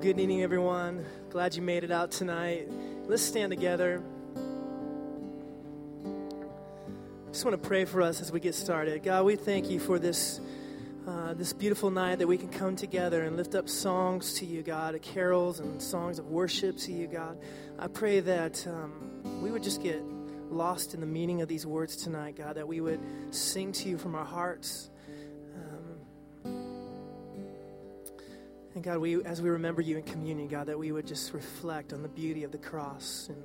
good evening, everyone. Glad you made it out tonight. Let's stand together. Just want to pray for us as we get started. God, we thank you for this. Uh, this beautiful night that we can come together and lift up songs to you, God, carols and songs of worship to you, God. I pray that um, we would just get lost in the meaning of these words tonight, God, that we would sing to you from our hearts. And God, we, as we remember you in communion, God, that we would just reflect on the beauty of the cross and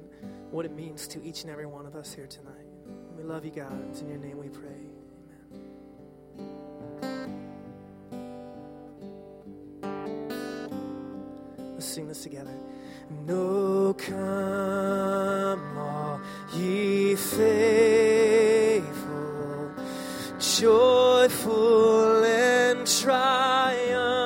what it means to each and every one of us here tonight. We love you, God. It's in your name we pray. Amen. Let's sing this together. No, come all ye faithful, joyful and triumphant.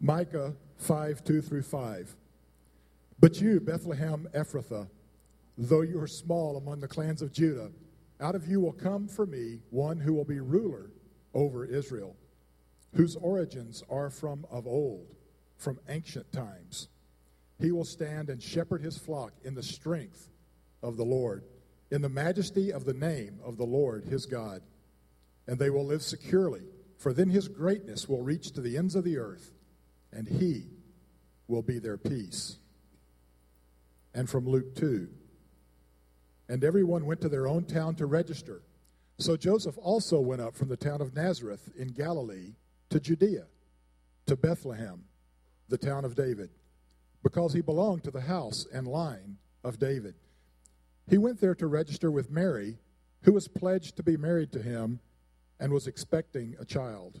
Micah 5 2 through 5. But you, Bethlehem Ephrathah, though you are small among the clans of Judah, out of you will come for me one who will be ruler over Israel, whose origins are from of old, from ancient times. He will stand and shepherd his flock in the strength of the Lord, in the majesty of the name of the Lord his God. And they will live securely, for then his greatness will reach to the ends of the earth, and he will be their peace. And from Luke 2 And everyone went to their own town to register. So Joseph also went up from the town of Nazareth in Galilee to Judea, to Bethlehem, the town of David, because he belonged to the house and line of David. He went there to register with Mary, who was pledged to be married to him and was expecting a child.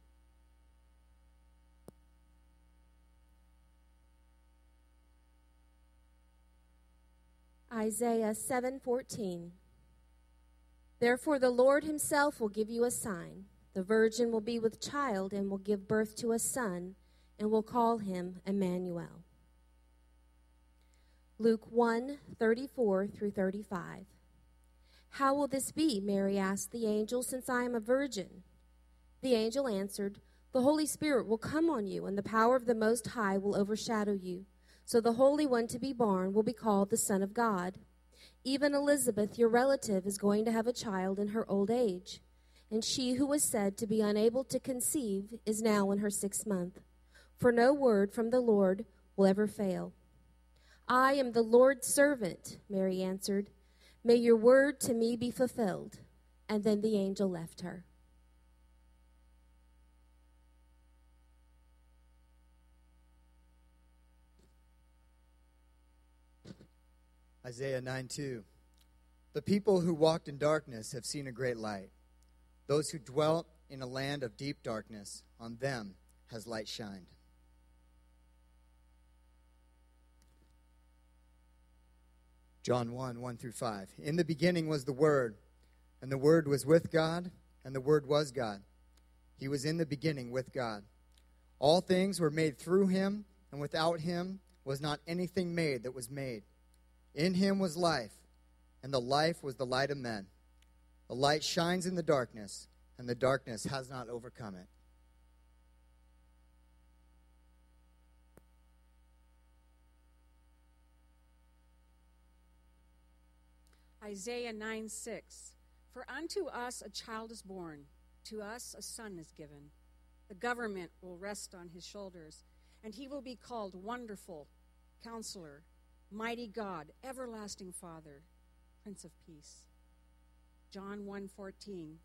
Isaiah 7:14 Therefore the Lord himself will give you a sign the virgin will be with child and will give birth to a son and will call him Emmanuel. Luke 1 34 through 35. How will this be? Mary asked the angel, since I am a virgin. The angel answered, The Holy Spirit will come on you, and the power of the Most High will overshadow you. So the Holy One to be born will be called the Son of God. Even Elizabeth, your relative, is going to have a child in her old age and she who was said to be unable to conceive is now in her sixth month. For no word from the Lord will ever fail. I am the Lord's servant, Mary answered. May your word to me be fulfilled. And then the angel left her. Isaiah 9 2. The people who walked in darkness have seen a great light. Those who dwelt in a land of deep darkness, on them has light shined. John 1 1 through 5. In the beginning was the Word, and the Word was with God, and the Word was God. He was in the beginning with God. All things were made through him, and without him was not anything made that was made. In him was life, and the life was the light of men. The light shines in the darkness, and the darkness has not overcome it. Isaiah 9 6. For unto us a child is born, to us a son is given. The government will rest on his shoulders, and he will be called Wonderful, Counselor, mighty God, everlasting Father, Prince of Peace. John 1:14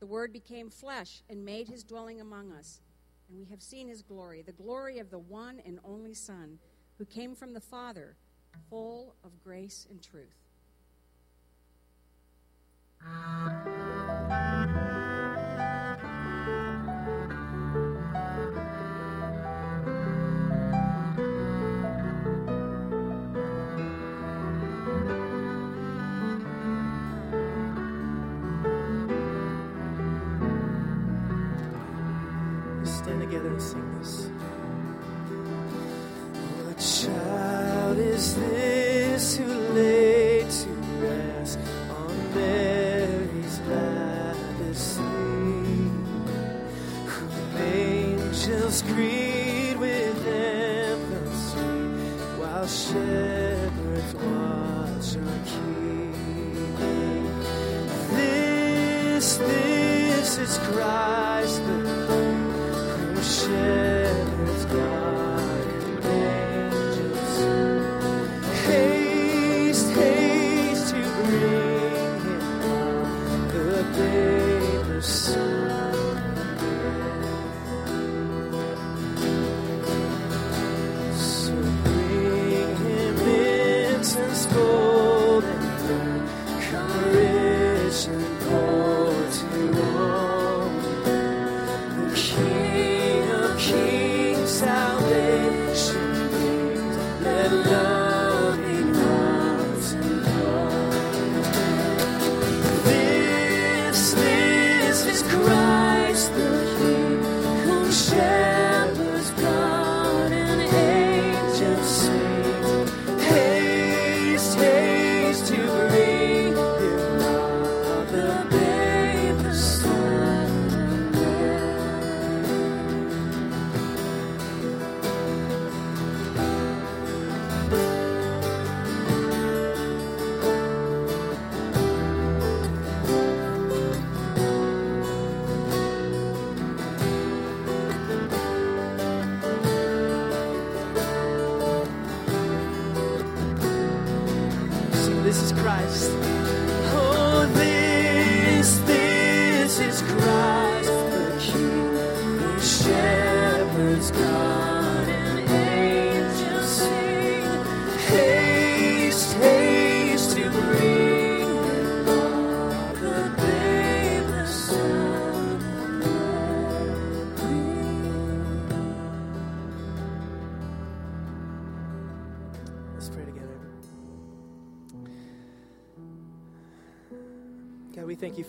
The word became flesh and made his dwelling among us, and we have seen his glory, the glory of the one and only Son, who came from the Father, full of grace and truth.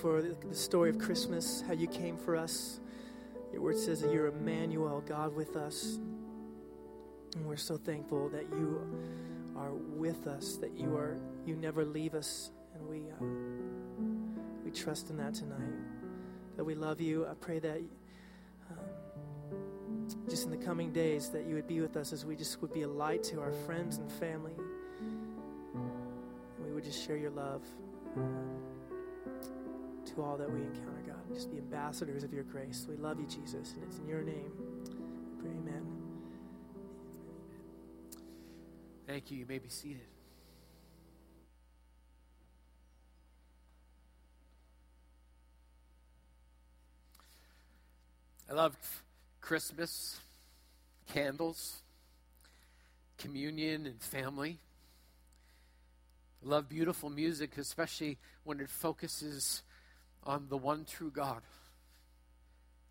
For the story of Christmas, how you came for us. Your word says that you're Emmanuel, God with us. And we're so thankful that you are with us, that you are you never leave us, and we uh, we trust in that tonight. That we love you. I pray that um, just in the coming days that you would be with us as we just would be a light to our friends and family. And we would just share your love to all that we encounter, God. Just be ambassadors of your grace. We love you, Jesus, and it's in your name. Pray, amen. Thank you. You may be seated. I love Christmas, candles, communion, and family. Love beautiful music, especially when it focuses on the one true God,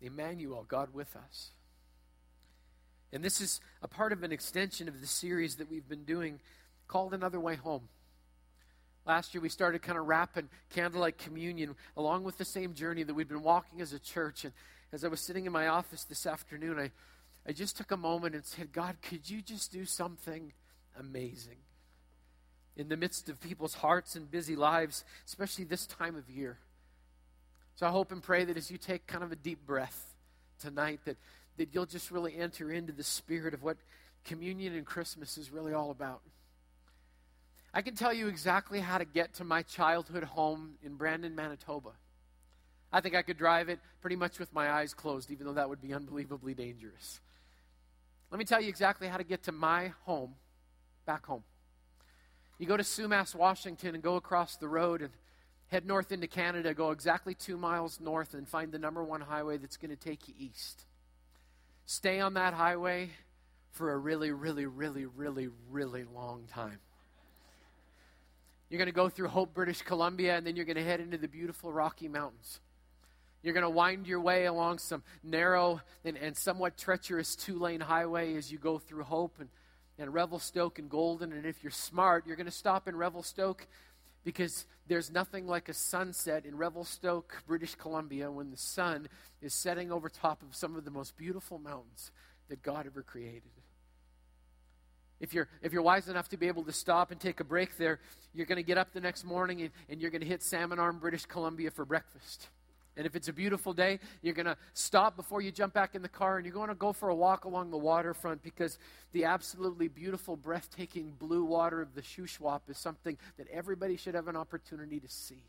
Emmanuel, God with us. And this is a part of an extension of the series that we've been doing called Another Way Home. Last year, we started kind of wrapping candlelight communion along with the same journey that we've been walking as a church. And as I was sitting in my office this afternoon, I, I just took a moment and said, God, could you just do something amazing in the midst of people's hearts and busy lives, especially this time of year? So I hope and pray that as you take kind of a deep breath tonight, that, that you'll just really enter into the spirit of what communion and Christmas is really all about. I can tell you exactly how to get to my childhood home in Brandon, Manitoba. I think I could drive it pretty much with my eyes closed, even though that would be unbelievably dangerous. Let me tell you exactly how to get to my home, back home. You go to Sumas, Washington, and go across the road and head north into Canada, go exactly two miles north, and find the number one highway that's going to take you east. Stay on that highway for a really, really, really, really, really long time. You're going to go through Hope, British Columbia, and then you're going to head into the beautiful Rocky Mountains. You're going to wind your way along some narrow and, and somewhat treacherous two lane highway as you go through Hope and, and Revelstoke and Golden. And if you're smart, you're going to stop in Revelstoke because there's nothing like a sunset in Revelstoke, British Columbia, when the sun is setting over top of some of the most beautiful mountains that God ever created. If you're, if you're wise enough to be able to stop and take a break there, you're going to get up the next morning and, and you're going to hit Salmon Arm, British Columbia for breakfast. And if it's a beautiful day, you're going to stop before you jump back in the car and you're going to go for a walk along the waterfront because the absolutely beautiful, breathtaking blue water of the Shuswap is something that everybody should have an opportunity to see.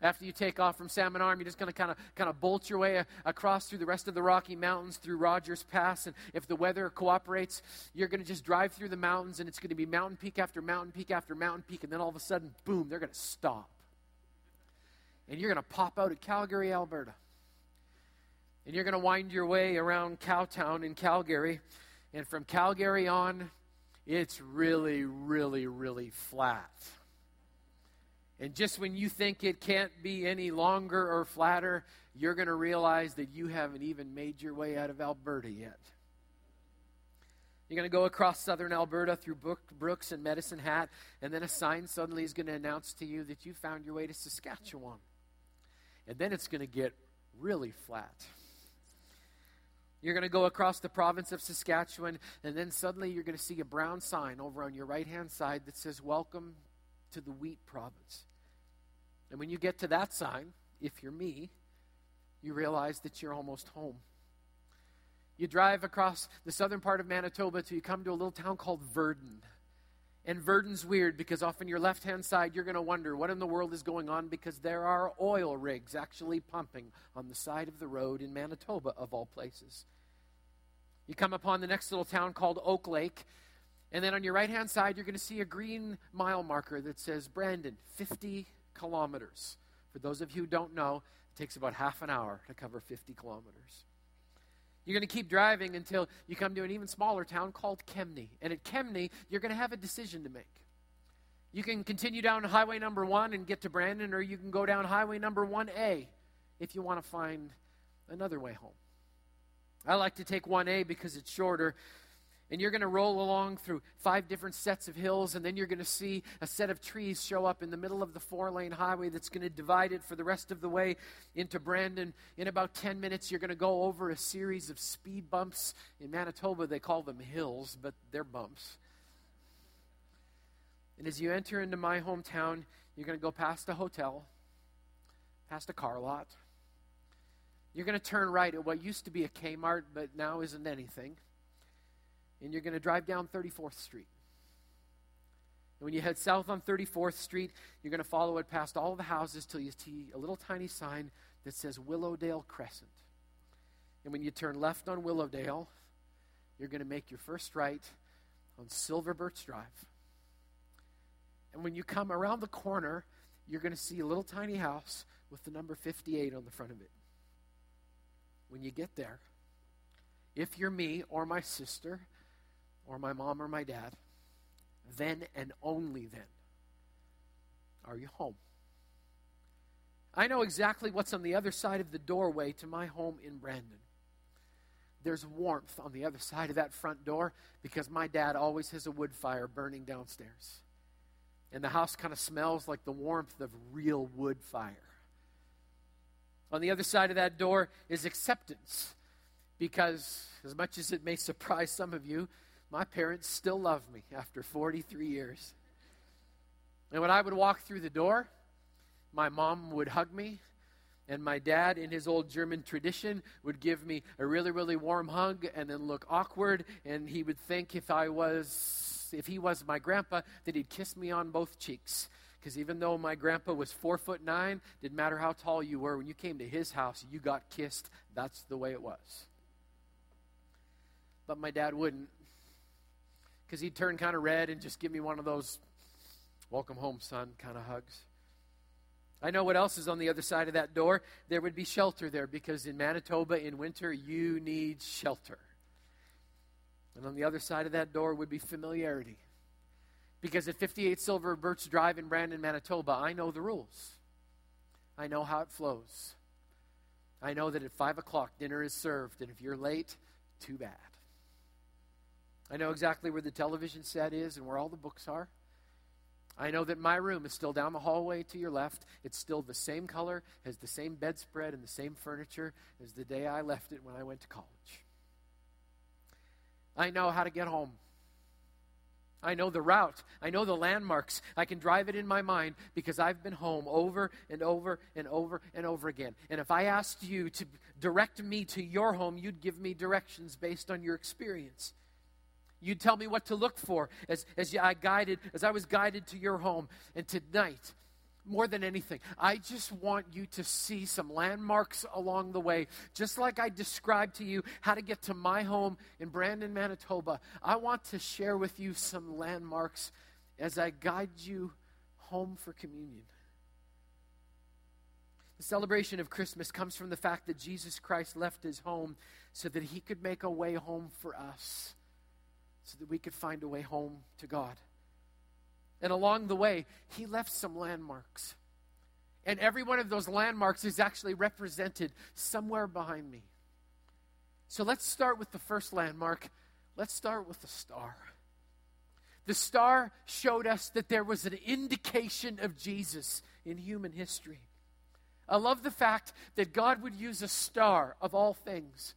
After you take off from Salmon Arm, you're just going to kind of kind of bolt your way across through the rest of the Rocky Mountains through Rogers Pass. And if the weather cooperates, you're going to just drive through the mountains, and it's going to be mountain peak after mountain peak after mountain peak. And then all of a sudden, boom, they're going to stop and you're going to pop out at Calgary, Alberta. And you're going to wind your way around Cowtown in Calgary. And from Calgary on, it's really, really, really flat. And just when you think it can't be any longer or flatter, you're going to realize that you haven't even made your way out of Alberta yet. You're going to go across southern Alberta through Brooks and Medicine Hat, and then a sign suddenly is going to announce to you that you found your way to Saskatchewan and then it's going to get really flat. You're going to go across the province of Saskatchewan, and then suddenly you're going to see a brown sign over on your right hand side that says, Welcome to the wheat province. And when you get to that sign, if you're me, you realize that you're almost home. You drive across the southern part of Manitoba till you come to a little town called Virden. And Virden's weird because off on your left hand side, you're going to wonder what in the world is going on because there are oil rigs actually pumping on the side of the road in Manitoba, of all places. You come upon the next little town called Oak Lake, and then on your right hand side, you're going to see a green mile marker that says Brandon, 50 kilometers. For those of you who don't know, it takes about half an hour to cover 50 kilometers. You're going to keep driving until you come to an even smaller town called Kemnay. And at Kemnay, you're going to have a decision to make. You can continue down highway number one and get to Brandon, or you can go down highway number 1A if you want to find another way home. I like to take 1A because it's shorter, and you're going to roll along through five different sets of hills, and then you're going to see a set of trees show up in the middle of the four lane highway that's going to divide it for the rest of the way into Brandon. In about 10 minutes, you're going to go over a series of speed bumps. In Manitoba, they call them hills, but they're bumps. And as you enter into my hometown, you're going to go past a hotel, past a car lot. You're going to turn right at what used to be a Kmart, but now isn't anything and you're going to drive down 34th Street. And when you head south on 34th Street, you're going to follow it past all the houses till you see a little tiny sign that says Willowdale Crescent. And when you turn left on Willowdale, you're going to make your first right on Silver Birch Drive. And when you come around the corner, you're going to see a little tiny house with the number 58 on the front of it. When you get there, if you're me or my sister, or my mom or my dad, then and only then are you home. I know exactly what's on the other side of the doorway to my home in Brandon. There's warmth on the other side of that front door because my dad always has a wood fire burning downstairs. And the house kind of smells like the warmth of real wood fire. On the other side of that door is acceptance because, as much as it may surprise some of you, my parents still love me after 43 years. And when I would walk through the door, my mom would hug me, and my dad, in his old German tradition, would give me a really, really warm hug and then look awkward. And he would think if I was, if he was my grandpa, that he'd kiss me on both cheeks. Because even though my grandpa was four foot nine, didn't matter how tall you were, when you came to his house, you got kissed. That's the way it was. But my dad wouldn't because he'd turn kind of red and just give me one of those welcome home, son kind of hugs. I know what else is on the other side of that door. There would be shelter there because in Manitoba in winter, you need shelter. And on the other side of that door would be familiarity. Because at 58 Silver Birch Drive in Brandon, Manitoba, I know the rules. I know how it flows. I know that at 5 o'clock dinner is served, and if you're late, too bad. I know exactly where the television set is and where all the books are. I know that my room is still down the hallway to your left. It's still the same color, has the same bedspread and the same furniture as the day I left it when I went to college. I know how to get home. I know the route. I know the landmarks. I can drive it in my mind because I've been home over and over and over and over again. And if I asked you to direct me to your home, you'd give me directions based on your experience. You'd tell me what to look for as, as I guided, as I was guided to your home. And tonight, more than anything, I just want you to see some landmarks along the way. Just like I described to you how to get to my home in Brandon, Manitoba, I want to share with you some landmarks as I guide you home for communion. The celebration of Christmas comes from the fact that Jesus Christ left his home so that he could make a way home for us so that we could find a way home to God. And along the way, he left some landmarks. And every one of those landmarks is actually represented somewhere behind me. So let's start with the first landmark. Let's start with the star. The star showed us that there was an indication of Jesus in human history. I love the fact that God would use a star of all things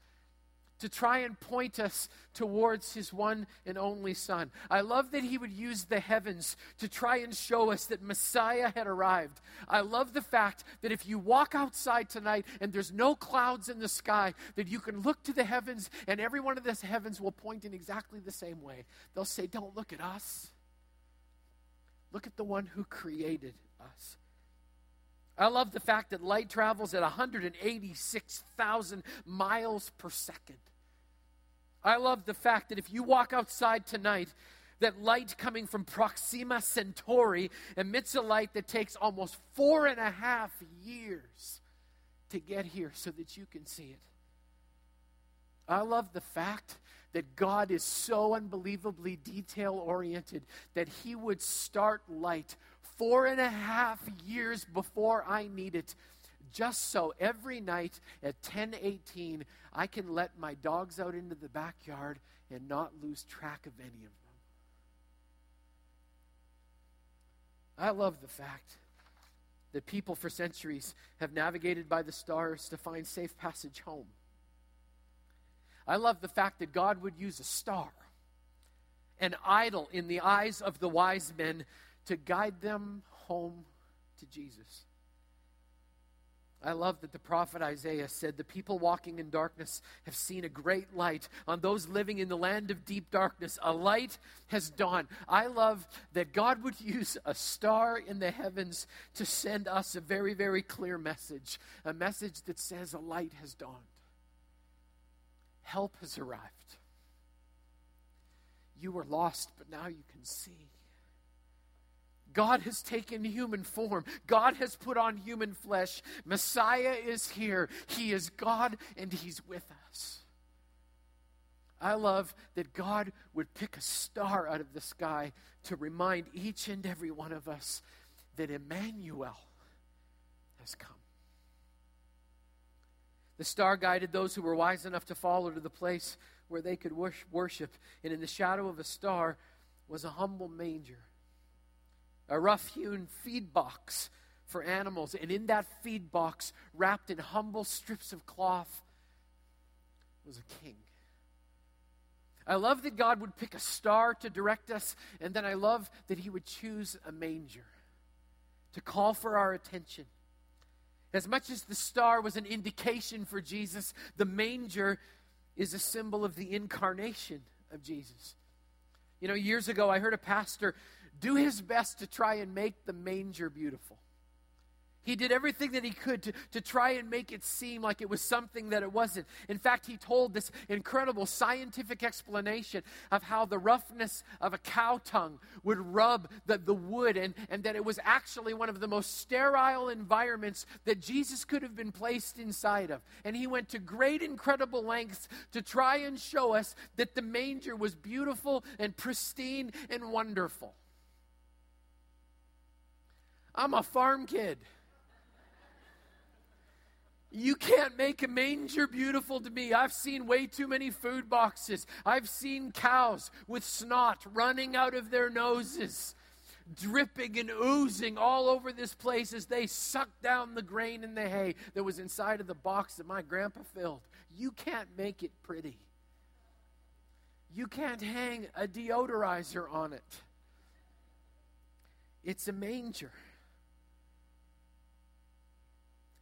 to try and point us towards his one and only Son. I love that he would use the heavens to try and show us that Messiah had arrived. I love the fact that if you walk outside tonight and there's no clouds in the sky, that you can look to the heavens and every one of those heavens will point in exactly the same way. They'll say, Don't look at us, look at the one who created us. I love the fact that light travels at 186,000 miles per second. I love the fact that if you walk outside tonight, that light coming from Proxima Centauri emits a light that takes almost four and a half years to get here so that you can see it. I love the fact that God is so unbelievably detail oriented that He would start light four and a half years before I need it, just so every night at 10:18 I can let my dogs out into the backyard and not lose track of any of them. I love the fact that people for centuries have navigated by the stars to find safe passage home. I love the fact that God would use a star, an idol in the eyes of the wise men, to guide them home to Jesus. I love that the prophet Isaiah said, The people walking in darkness have seen a great light. On those living in the land of deep darkness, a light has dawned. I love that God would use a star in the heavens to send us a very, very clear message a message that says a light has dawned. Help has arrived. You were lost, but now you can see. God has taken human form. God has put on human flesh. Messiah is here. He is God and He's with us. I love that God would pick a star out of the sky to remind each and every one of us that Emmanuel has come. The star guided those who were wise enough to follow to the place where they could worship. And in the shadow of a star was a humble manger a rough hewn feed box for animals. And in that feed box, wrapped in humble strips of cloth, was a king. I love that God would pick a star to direct us, and then I love that He would choose a manger to call for our attention. As much as the star was an indication for Jesus, the manger is a symbol of the incarnation of Jesus. You know, years ago, I heard a pastor do his best to try and make the manger beautiful. He did everything that he could to, to try and make it seem like it was something that it wasn't. In fact, he told this incredible scientific explanation of how the roughness of a cow tongue would rub the, the wood, and, and that it was actually one of the most sterile environments that Jesus could have been placed inside of. And he went to great, incredible lengths to try and show us that the manger was beautiful and pristine and wonderful. I'm a farm kid. You can't make a manger beautiful to me. I've seen way too many food boxes. I've seen cows with snot running out of their noses, dripping and oozing all over this place as they suck down the grain and the hay that was inside of the box that my grandpa filled. You can't make it pretty. You can't hang a deodorizer on it. It's a manger.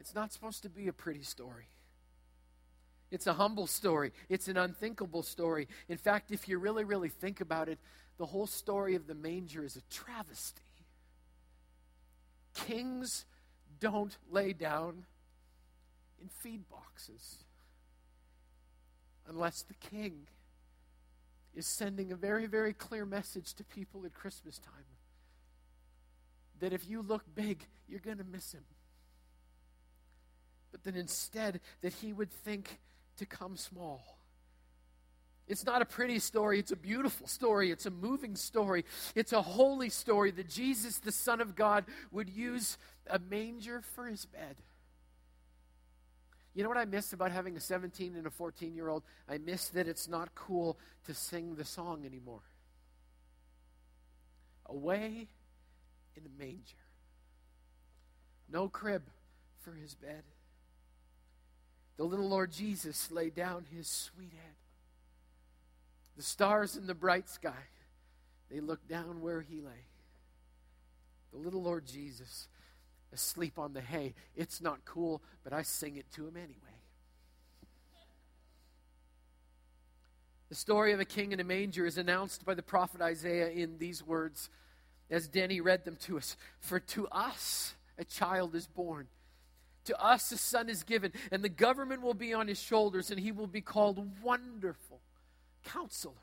It's not supposed to be a pretty story. It's a humble story. It's an unthinkable story. In fact, if you really, really think about it, the whole story of the manger is a travesty. Kings don't lay down in feed boxes unless the king is sending a very, very clear message to people at Christmas time that if you look big, you're going to miss him but then instead that he would think to come small. It's not a pretty story, it's a beautiful story, it's a moving story, it's a holy story that Jesus, the Son of God, would use a manger for his bed. You know what I miss about having a 17 and a 14 year old? I miss that it's not cool to sing the song anymore. Away in a manger. No crib for his bed the little Lord Jesus laid down his sweet head. The stars in the bright sky, they looked down where he lay. The little Lord Jesus asleep on the hay. It's not cool, but I sing it to him anyway. The story of a king in a manger is announced by the prophet Isaiah in these words as Denny read them to us For to us a child is born. To us a son is given, and the government will be on his shoulders, and he will be called Wonderful Counselor,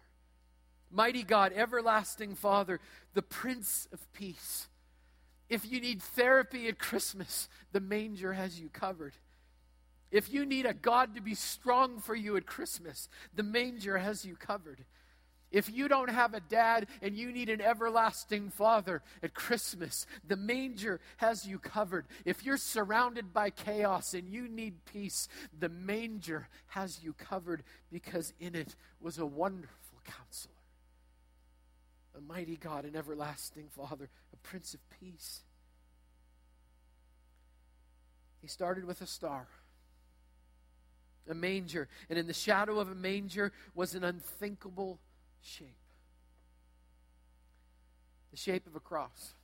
Mighty God, Everlasting Father, the Prince of Peace. If you need therapy at Christmas, the manger has you covered. If you need a God to be strong for you at Christmas, the manger has you covered. If you don't have a dad and you need an everlasting father at Christmas, the manger has you covered. If you're surrounded by chaos and you need peace, the manger has you covered because in it was a wonderful counselor, a mighty God, an everlasting father, a prince of peace. He started with a star a manger. And in the shadow of a manger was an unthinkable shape the shape of a cross.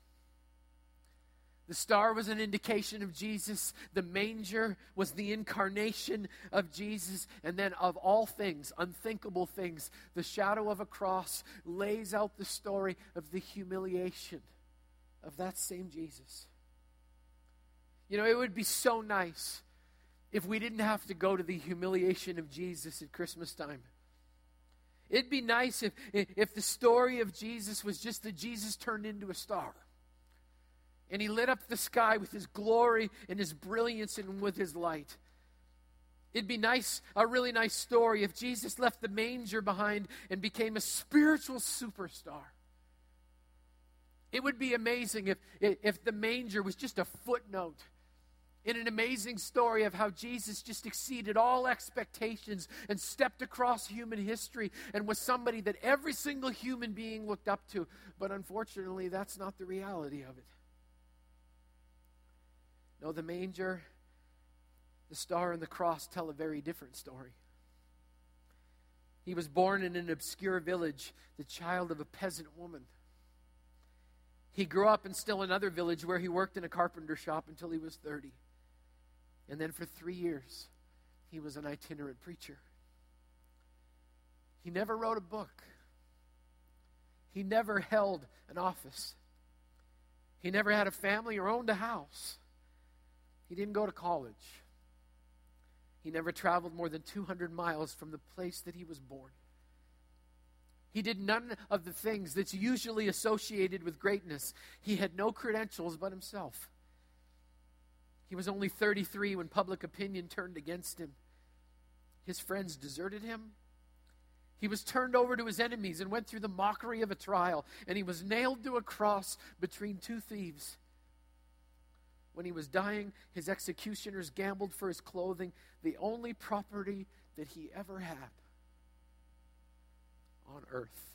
The star was an indication of Jesus. The manger was the incarnation of Jesus. And then, of all things, unthinkable things, the shadow of a cross lays out the story of the humiliation of that same Jesus. You know, it would be so nice if we didn't have to go to the humiliation of Jesus at Christmas time. It'd be nice if, if the story of Jesus was just that Jesus turned into a star. And he lit up the sky with his glory and his brilliance and with his light. It'd be nice, a really nice story if Jesus left the manger behind and became a spiritual superstar. It would be amazing if, if the manger was just a footnote in an amazing story of how Jesus just exceeded all expectations and stepped across human history and was somebody that every single human being looked up to. But unfortunately, that's not the reality of it. No, the manger, the star, and the cross tell a very different story. He was born in an obscure village, the child of a peasant woman. He grew up in still another village where he worked in a carpenter shop until he was 30. And then for three years, he was an itinerant preacher. He never wrote a book, he never held an office, he never had a family or owned a house. He didn't go to college. He never traveled more than 200 miles from the place that he was born. He did none of the things that's usually associated with greatness. He had no credentials but himself. He was only 33 when public opinion turned against him. His friends deserted him. He was turned over to his enemies and went through the mockery of a trial, and he was nailed to a cross between two thieves. When he was dying, his executioners gambled for his clothing, the only property that he ever had on earth.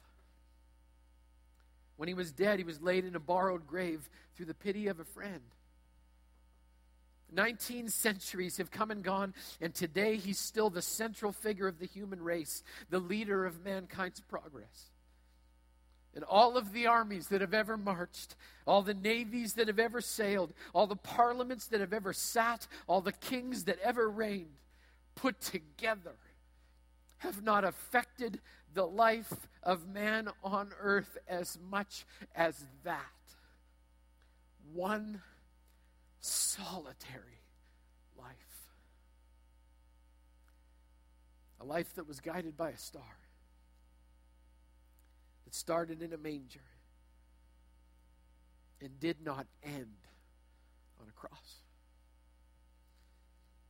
When he was dead, he was laid in a borrowed grave through the pity of a friend. 19 centuries have come and gone, and today he's still the central figure of the human race, the leader of mankind's progress. And all of the armies that have ever marched, all the navies that have ever sailed, all the parliaments that have ever sat, all the kings that ever reigned, put together, have not affected the life of man on earth as much as that. One solitary life. A life that was guided by a star, that started in a manger and did not end on a cross.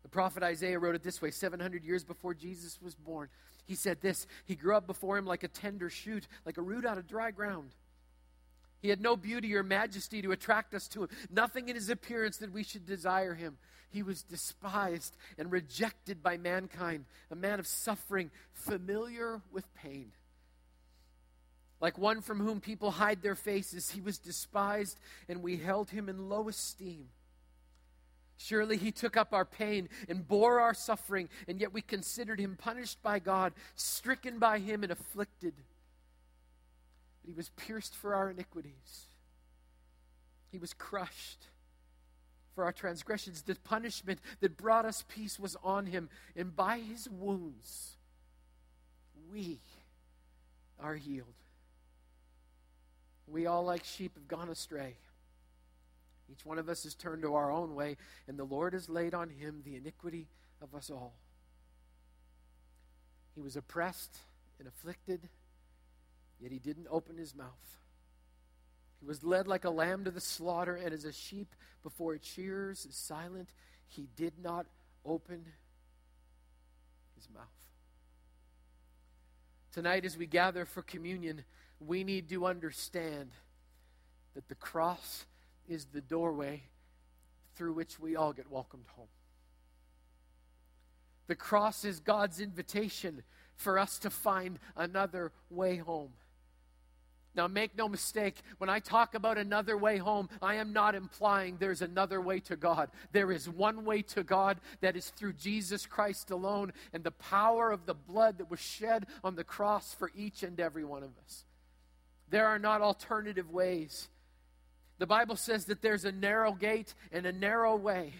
The prophet Isaiah wrote it this way 700 years before Jesus was born. He said this He grew up before him like a tender shoot, like a root out of dry ground. He had no beauty or majesty to attract us to him, nothing in his appearance that we should desire him. He was despised and rejected by mankind, a man of suffering, familiar with pain. Like one from whom people hide their faces, he was despised, and we held him in low esteem. Surely he took up our pain and bore our suffering, and yet we considered him punished by God, stricken by him, and afflicted that he was pierced for our iniquities, he was crushed for our transgressions. The punishment that brought us peace was on him, and by his wounds we are healed. We all, like sheep, have gone astray. Each one of us has turned to our own way, and the Lord has laid on him the iniquity of us all. He was oppressed and afflicted Yet he didn't open his mouth. He was led like a lamb to the slaughter, and as a sheep before its shearers is silent, he did not open his mouth. Tonight, as we gather for communion, we need to understand that the cross is the doorway through which we all get welcomed home. The cross is God's invitation for us to find another way home. Now, make no mistake, when I talk about another way home, I am not implying there's another way to God. There is one way to God that is through Jesus Christ alone and the power of the blood that was shed on the cross for each and every one of us. There are not alternative ways. The Bible says that there's a narrow gate and a narrow way.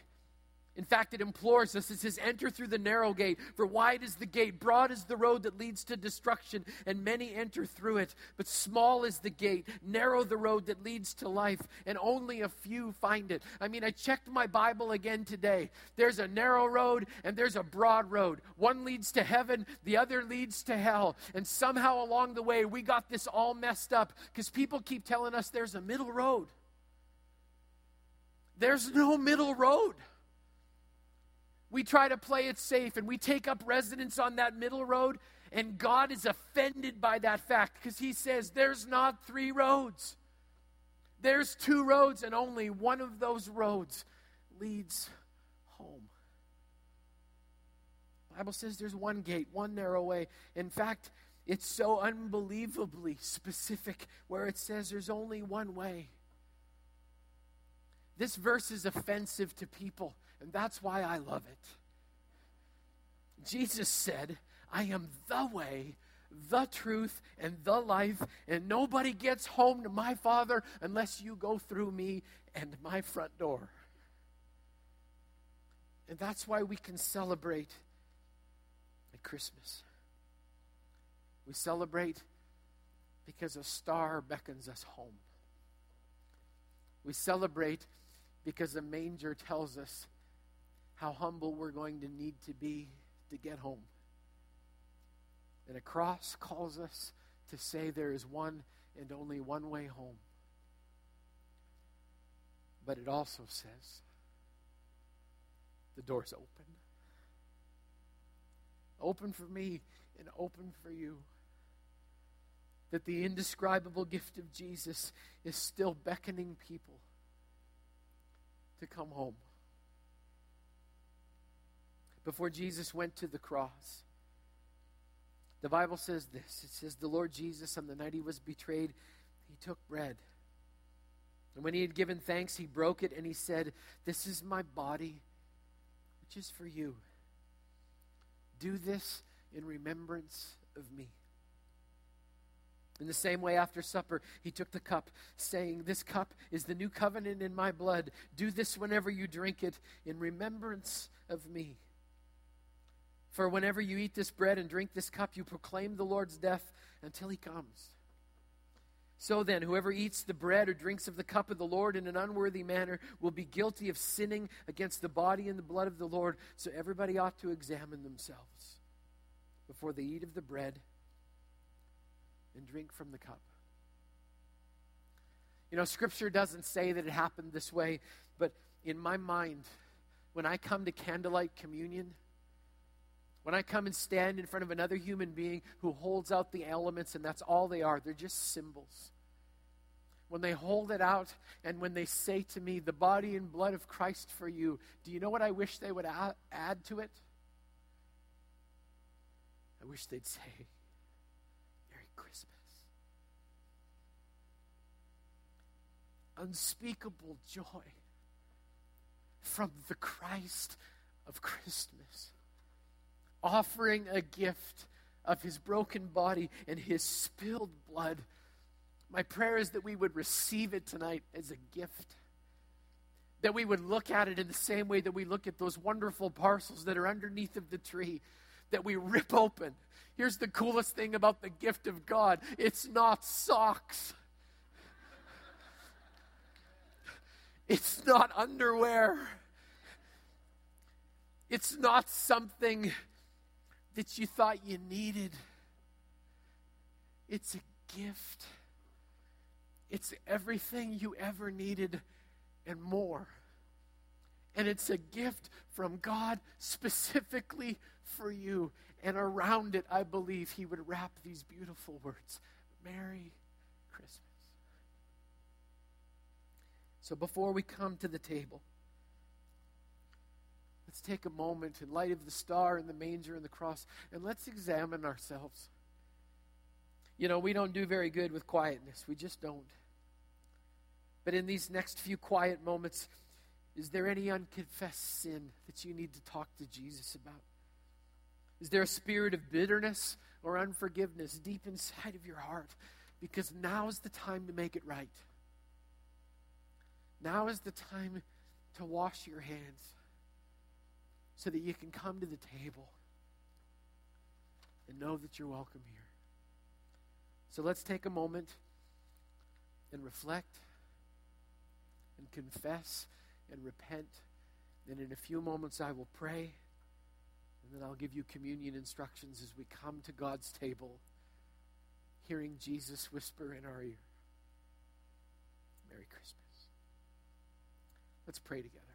In fact, it implores us. It says, Enter through the narrow gate, for wide is the gate, broad is the road that leads to destruction, and many enter through it. But small is the gate, narrow the road that leads to life, and only a few find it. I mean, I checked my Bible again today. There's a narrow road and there's a broad road. One leads to heaven, the other leads to hell. And somehow along the way, we got this all messed up because people keep telling us there's a middle road. There's no middle road we try to play it safe and we take up residence on that middle road, and God is offended by that fact because He says there's not three roads. There's two roads, and only one of those roads leads home. The Bible says there's one gate, one narrow way. In fact, it's so unbelievably specific where it says there's only one way. This verse is offensive to people and that's why I love it. Jesus said, I am the way, the truth, and the life, and nobody gets home to my Father unless you go through me and my front door. And that's why we can celebrate at Christmas. We celebrate because a star beckons us home. We celebrate because a manger tells us how humble we're going to need to be to get home. And a cross calls us to say there is one and only one way home. But it also says the door's open. Open for me and open for you. That the indescribable gift of Jesus is still beckoning people to come home. Before Jesus went to the cross, the Bible says this it says, The Lord Jesus, on the night he was betrayed, he took bread. And when he had given thanks, he broke it and he said, This is my body, which is for you. Do this in remembrance of me. In the same way, after supper, he took the cup, saying, This cup is the new covenant in my blood. Do this whenever you drink it in remembrance of me. For whenever you eat this bread and drink this cup, you proclaim the Lord's death until he comes. So then, whoever eats the bread or drinks of the cup of the Lord in an unworthy manner will be guilty of sinning against the body and the blood of the Lord. So everybody ought to examine themselves before they eat of the bread and drink from the cup. You know, Scripture doesn't say that it happened this way, but in my mind, when I come to candlelight communion, when I come and stand in front of another human being who holds out the elements and that's all they are, they're just symbols. When they hold it out and when they say to me, the body and blood of Christ for you, do you know what I wish they would add to it? I wish they'd say, Merry Christmas. unspeakable joy from the Christ of Christmas, offering a gift of his broken body and his spilled blood. My prayer is that we would receive it tonight as a gift. That we would look at it in the same way that we look at those wonderful parcels that are underneath of the tree, that we rip open. Here's the coolest thing about the gift of God it's not socks. It's not underwear. It's not something that you thought you needed. It's a gift. It's everything you ever needed and more. And it's a gift from God specifically for you. And around it, I believe He would wrap these beautiful words Merry Christmas. So before we come to the table, let's take a moment in light of the star and the manger and the cross and let's examine ourselves. You know, we don't do very good with quietness, we just don't. But in these next few quiet moments, is there any unconfessed sin that you need to talk to Jesus about? Is there a spirit of bitterness or unforgiveness deep inside of your heart? Because now is the time to make it right. Now is the time to wash your hands so that you can come to the table and know that you're welcome here. So let's take a moment and reflect and confess and repent. And in a few moments, I will pray. And then I'll give you communion instructions as we come to God's table, hearing Jesus whisper in our ear Merry Christmas. Let's pray together.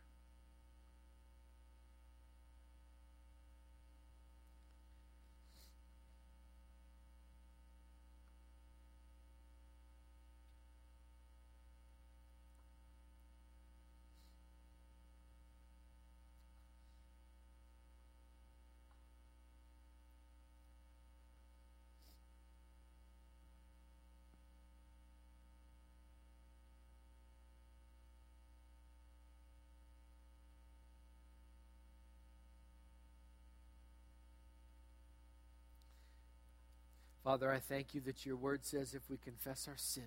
Father, I thank you that your word says if we confess our sin,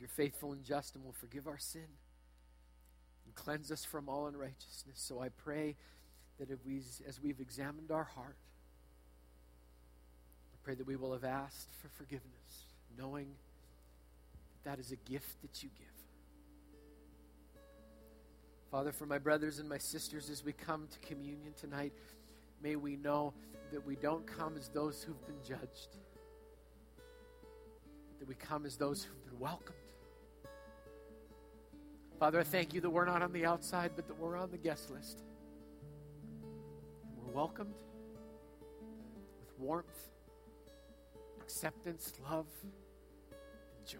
you're faithful and just and will forgive our sin and cleanse us from all unrighteousness. So I pray that if we, as we've examined our heart, I pray that we will have asked for forgiveness, knowing that that is a gift that you give. Father, for my brothers and my sisters, as we come to communion tonight, may we know that we don't come as those who've been judged, that we come as those who've been welcomed. Father, I thank you that we're not on the outside, but that we're on the guest list. And we're welcomed with warmth, acceptance, love, and joy.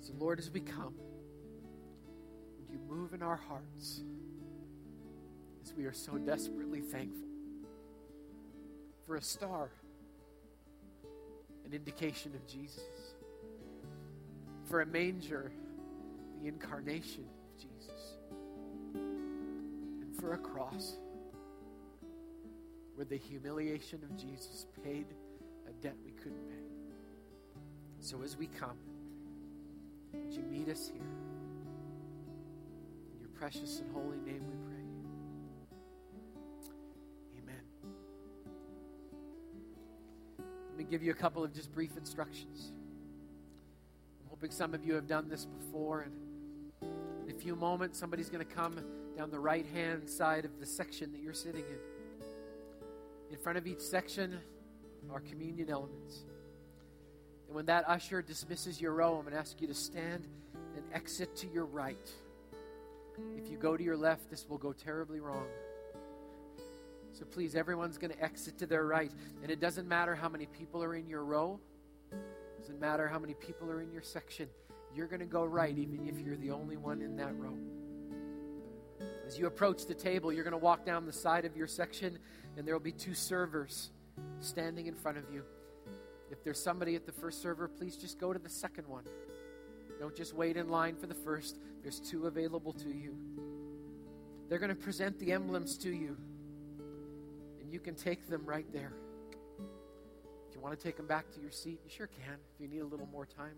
So, Lord, as we come, would you move in our hearts as we are so desperately thankful for a star, an indication of Jesus, for a manger, the incarnation of Jesus, and for a cross where the humiliation of Jesus paid a debt we couldn't pay. So as we come, would you meet us here? In your precious and holy name we pray. Let me give you a couple of just brief instructions. I'm hoping some of you have done this before, and in a few moments, somebody's going to come down the right hand side of the section that you're sitting in. In front of each section are communion elements. And when that usher dismisses your row, I'm going to ask you to stand and exit to your right. If you go to your left, this will go terribly wrong. So please, everyone's going to exit to their right. And it doesn't matter how many people are in your row, it doesn't matter how many people are in your section. You're going to go right, even if you're the only one in that row. As you approach the table, you're going to walk down the side of your section, and there will be two servers standing in front of you. If there's somebody at the first server, please just go to the second one. Don't just wait in line for the first, there's two available to you. They're going to present the emblems to you, and you can take them right there. If you want to take them back to your seat, you sure can if you need a little more time.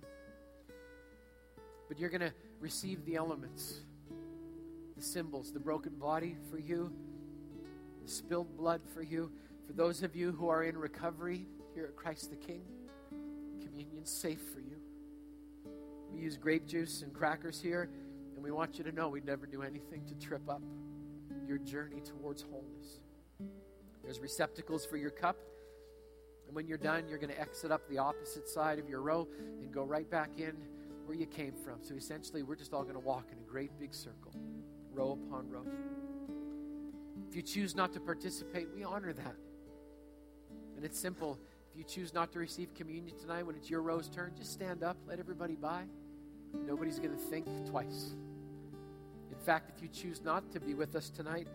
But you're going to receive the elements, the symbols, the broken body for you, the spilled blood for you. For those of you who are in recovery here at Christ the King, communion's safe for you. We use grape juice and crackers here, and we want you to know we never do anything to trip up your journey towards wholeness. There's receptacles for your cup. And when you're done, you're going to exit up the opposite side of your row and go right back in where you came from. So essentially, we're just all going to walk in a great big circle, row upon row. If you choose not to participate, we honor that. And it's simple. If you choose not to receive communion tonight when it's your row's turn, just stand up, let everybody by. Nobody's going to think twice. In fact, if you choose not to be with us tonight,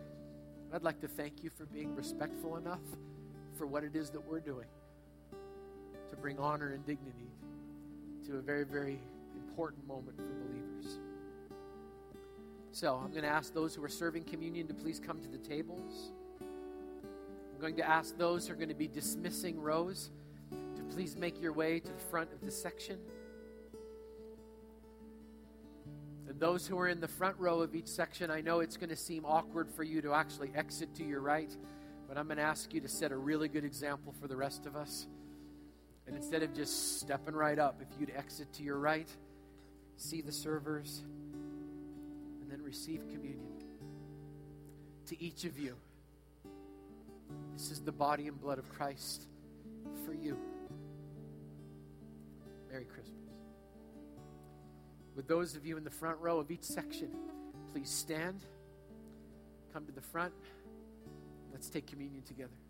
I'd like to thank you for being respectful enough for what it is that we're doing to bring honor and dignity to a very, very important moment for believers. So I'm going to ask those who are serving communion to please come to the tables. I'm going to ask those who are going to be dismissing rows to please make your way to the front of the section. And those who are in the front row of each section, I know it's going to seem awkward for you to actually exit to your right, but I'm going to ask you to set a really good example for the rest of us. And instead of just stepping right up, if you'd exit to your right, see the servers, and then receive communion. To each of you, this is the body and blood of Christ for you. Merry Christmas. With those of you in the front row of each section, please stand, come to the front. Let's take communion together.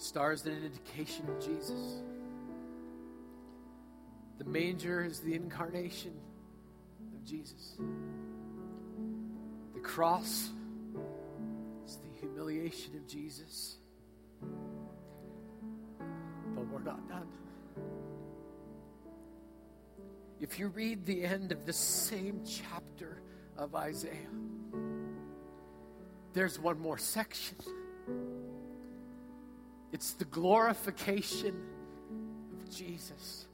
Stars an indication of Jesus. The manger is the incarnation of Jesus. The cross is the humiliation of Jesus. But we're not done. If you read the end of the same chapter of Isaiah, there's one more section. It's the glorification of Jesus.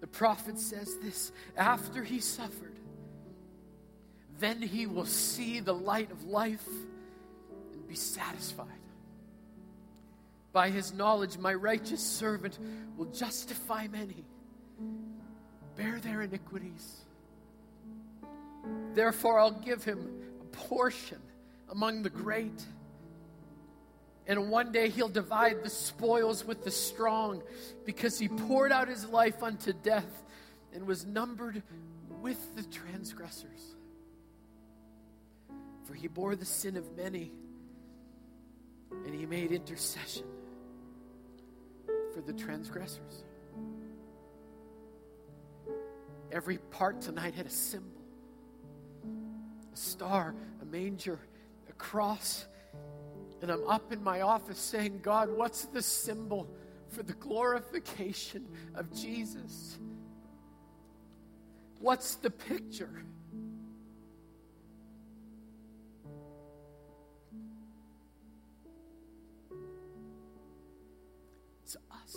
The prophet says this after he suffered, then he will see the light of life and be satisfied. By his knowledge, my righteous servant will justify many, bear their iniquities. Therefore, I'll give him a portion among the great. And one day he'll divide the spoils with the strong because he poured out his life unto death and was numbered with the transgressors. For he bore the sin of many and he made intercession for the transgressors. Every part tonight had a symbol a star, a manger, a cross. And I'm up in my office saying, God, what's the symbol for the glorification of Jesus? What's the picture? It's us.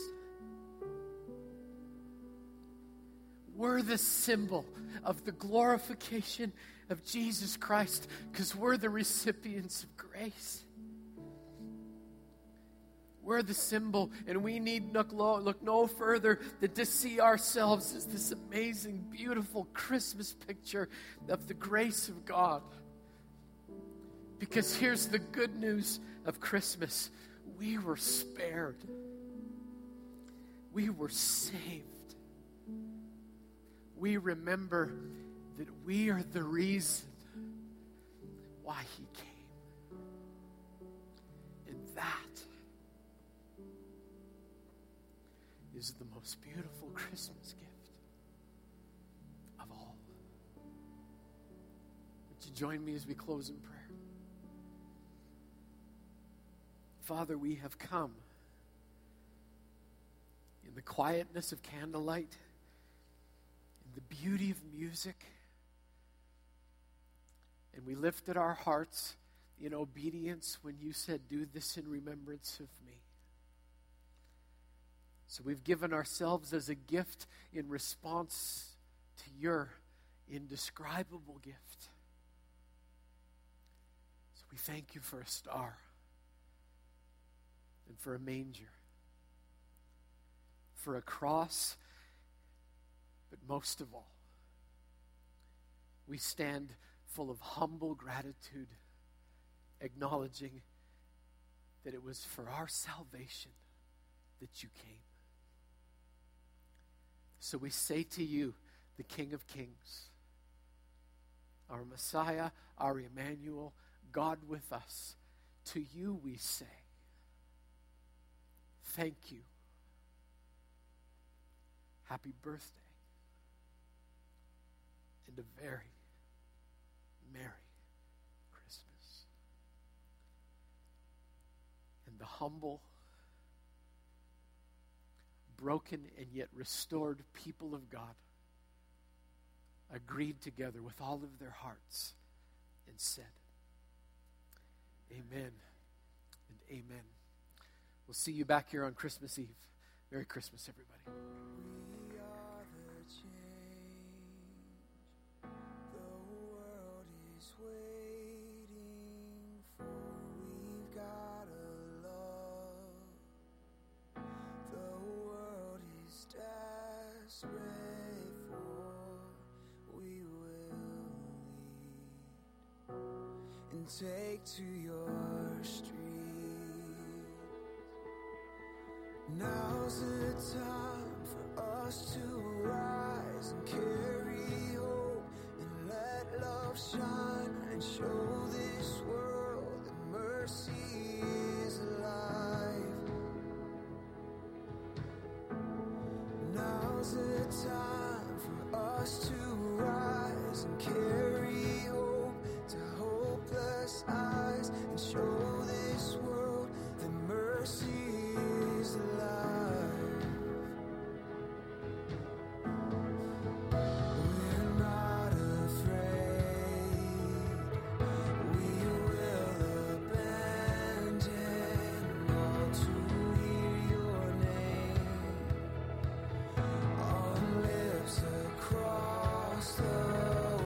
We're the symbol of the glorification of Jesus Christ because we're the recipients of grace. We're the symbol, and we need look, look no further than to see ourselves as this amazing, beautiful Christmas picture of the grace of God. Because here's the good news of Christmas we were spared, we were saved. We remember that we are the reason why He came. And that is the most beautiful Christmas gift of all. Would you join me as we close in prayer? Father, we have come in the quietness of candlelight, in the beauty of music and we lifted our hearts in obedience when you said, Do this in remembrance of. So we've given ourselves as a gift in response to your indescribable gift. So we thank you for a star and for a manger, for a cross, but most of all, we stand full of humble gratitude, acknowledging that it was for our salvation that you came. So we say to you, the King of Kings, our Messiah, our Emmanuel, God with us, to you we say, Thank you. Happy birthday. And a very Merry Christmas. And the humble, broken, and yet restored people of God agreed together with all of their hearts and said, Amen and amen. We'll see you back here on Christmas Eve. Merry Christmas, everybody. Take to your street. Now's the time for us to rise and carry hope and let love shine and show this world that mercy is alive. Now's the time